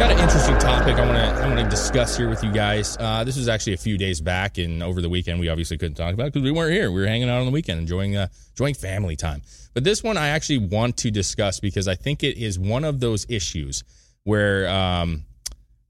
Got an interesting topic I want to I want to discuss here with you guys. Uh, this was actually a few days back, and over the weekend we obviously couldn't talk about it because we weren't here. We were hanging out on the weekend, enjoying uh, enjoying family time. But this one I actually want to discuss because I think it is one of those issues where um,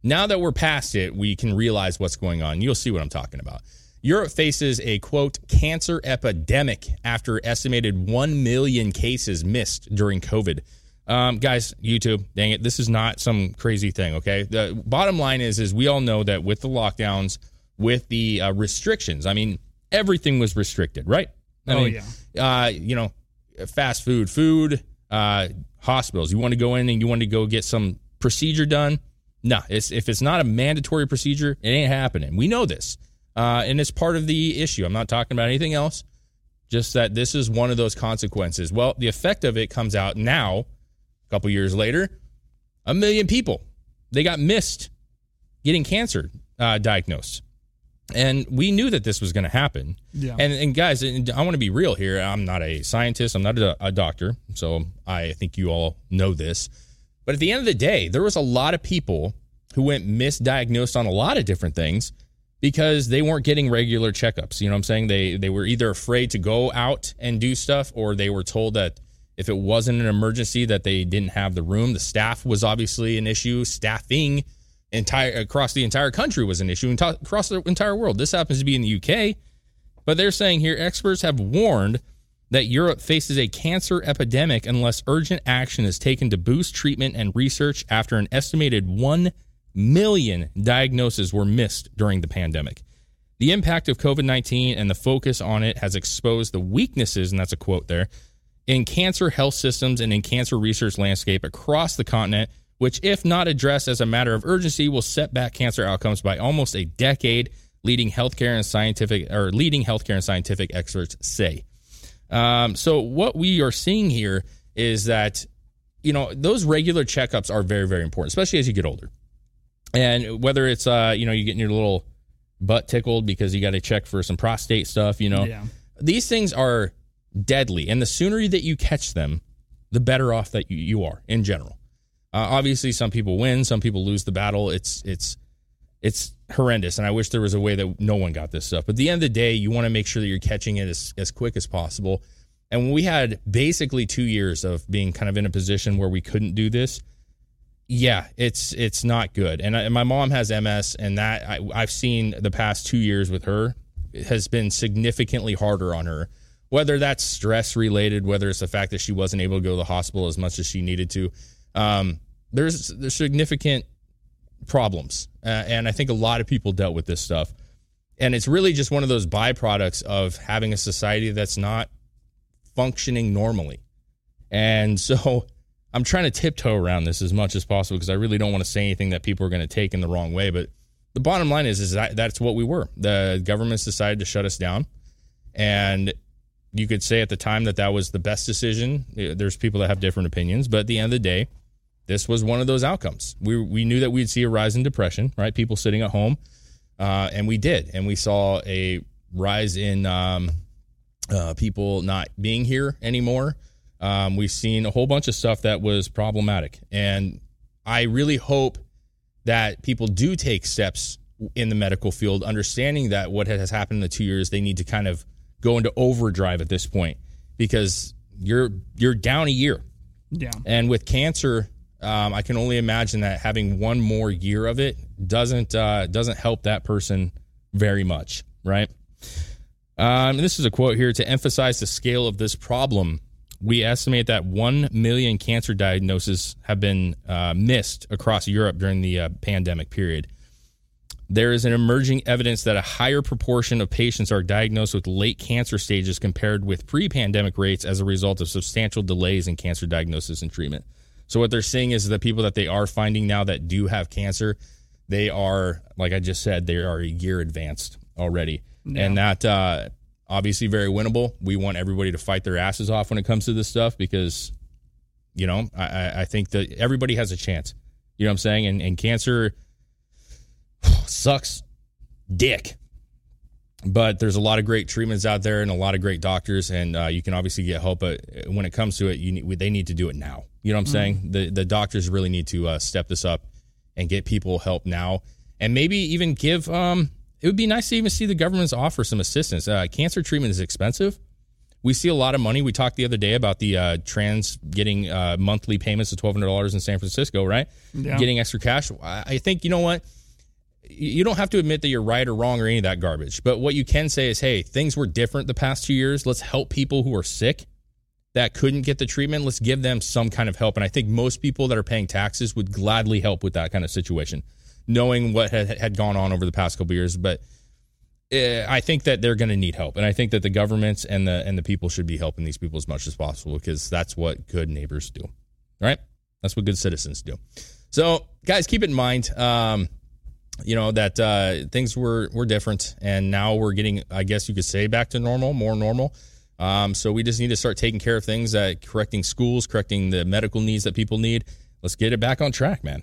now that we're past it, we can realize what's going on. You'll see what I'm talking about. Europe faces a quote cancer epidemic after estimated 1 million cases missed during COVID. Um, guys, YouTube, dang it, this is not some crazy thing. Okay, the bottom line is, is we all know that with the lockdowns, with the uh, restrictions, I mean, everything was restricted, right? I Oh, mean, uh, you know, fast food, food, uh, hospitals. You want to go in and you want to go get some procedure done. No, it's, if it's not a mandatory procedure, it ain't happening. We know this, uh, and it's part of the issue. I'm not talking about anything else. Just that this is one of those consequences. Well, the effect of it comes out now a couple years later, a million people they got missed getting cancer uh, diagnosed, and we knew that this was going to happen. Yeah. And and guys, and I want to be real here. I'm not a scientist. I'm not a, a doctor, so I think you all know this. But at the end of the day, there was a lot of people who went misdiagnosed on a lot of different things because they weren't getting regular checkups. You know what I'm saying? They they were either afraid to go out and do stuff or they were told that if it wasn't an emergency that they didn't have the room. The staff was obviously an issue. Staffing entire across the entire country was an issue across the entire world. This happens to be in the UK. But they're saying here experts have warned that Europe faces a cancer epidemic unless urgent action is taken to boost treatment and research after an estimated 1 million diagnoses were missed during the pandemic. The impact of COVID 19 and the focus on it has exposed the weaknesses, and that's a quote there, in cancer health systems and in cancer research landscape across the continent, which, if not addressed as a matter of urgency, will set back cancer outcomes by almost a decade, leading healthcare and scientific or leading healthcare and scientific experts say. Um, so what we are seeing here is that you know those regular checkups are very very important, especially as you get older. And whether it's uh you know you getting your little butt tickled because you got to check for some prostate stuff, you know, Yeah. these things are deadly, and the sooner that you catch them, the better off that you, are in general. Uh, obviously, some people win, some people lose the battle. It's it's it's horrendous, and I wish there was a way that no one got this stuff. But at the end of the day, you want to make sure that you're catching it as, as quick as possible. And when we had basically two years of being kind of in a position where we couldn't do this, yeah, it's it's not good. And, I, and my mom has MS, and that I, I've seen the past two years with her has been significantly harder on her. Whether that's stress related, whether it's the fact that she wasn't able to go to the hospital as much as she needed to, um, there's there's significant problems, uh, and I think a lot of people dealt with this stuff. And it's really just one of those byproducts of having a society that's not functioning normally. And so I'm trying to tiptoe around this as much as possible because I really don't want to say anything that people are going to take in the wrong way. But the bottom line is, is that that's what we were. The government's decided to shut us down, and you could say at the time that that was the best decision. There's people that have different opinions, but at the end of the day, this was one of those outcomes. We we knew that we'd see a rise in depression, right? People sitting at home, uh, and we did, and we saw a rise in um, uh, people not being here anymore. Um, we've seen a whole bunch of stuff that was problematic, and I really hope that people do take steps in the medical field, understanding that what has happened in the two years, they need to kind of go into overdrive at this point because you're you're down a year, Yeah. and with cancer, um, I can only imagine that having one more year of it doesn't uh, doesn't help that person very much, right? Um, this is a quote here to emphasize the scale of this problem. We estimate that 1 million cancer diagnoses have been uh, missed across Europe during the uh, pandemic period. There is an emerging evidence that a higher proportion of patients are diagnosed with late cancer stages compared with pre pandemic rates as a result of substantial delays in cancer diagnosis and treatment. So, what they're seeing is the people that they are finding now that do have cancer, they are, like I just said, they are a year advanced already. And that uh, obviously very winnable. We want everybody to fight their asses off when it comes to this stuff because, you know, I- I, I think that everybody has a chance. You know what I'm saying? And, and cancer sucks dick. But there's a lot of great treatments out there and a lot of great doctors, and uh, you can obviously get help. But when it comes to it, you need, they need to do it now. You know what I'm saying? The the doctors really need to uh, step this up and get people help now, and maybe even give. Um, it would be nice to even see the government's offer some assistance. Uh, cancer treatment is expensive. We see a lot of money. We talked the other day about the uh, trans getting uh, monthly payments of twelve hundred dollars in San Francisco, right? Yeah. Getting extra cash. I think you know what. You don't have to admit that you're right or wrong or any of that garbage. But what you can say is, hey, things were different the past two years. Let's help people who are sick that couldn't get the treatment. Let's give them some kind of help. And I think most people that are paying taxes would gladly help with that kind of situation, knowing what had, had gone on over the past couple years. But uh, I think that they're going to need help, and I think that the governments and the and the people should be helping these people as much as possible because that's what good neighbors do, right? That's what good citizens do. So, guys, keep in mind. Um, you know that uh, things were were different, and now we're getting, I guess you could say, back to normal, more normal. Um, so we just need to start taking care of things, uh, correcting schools, correcting the medical needs that people need. Let's get it back on track, man.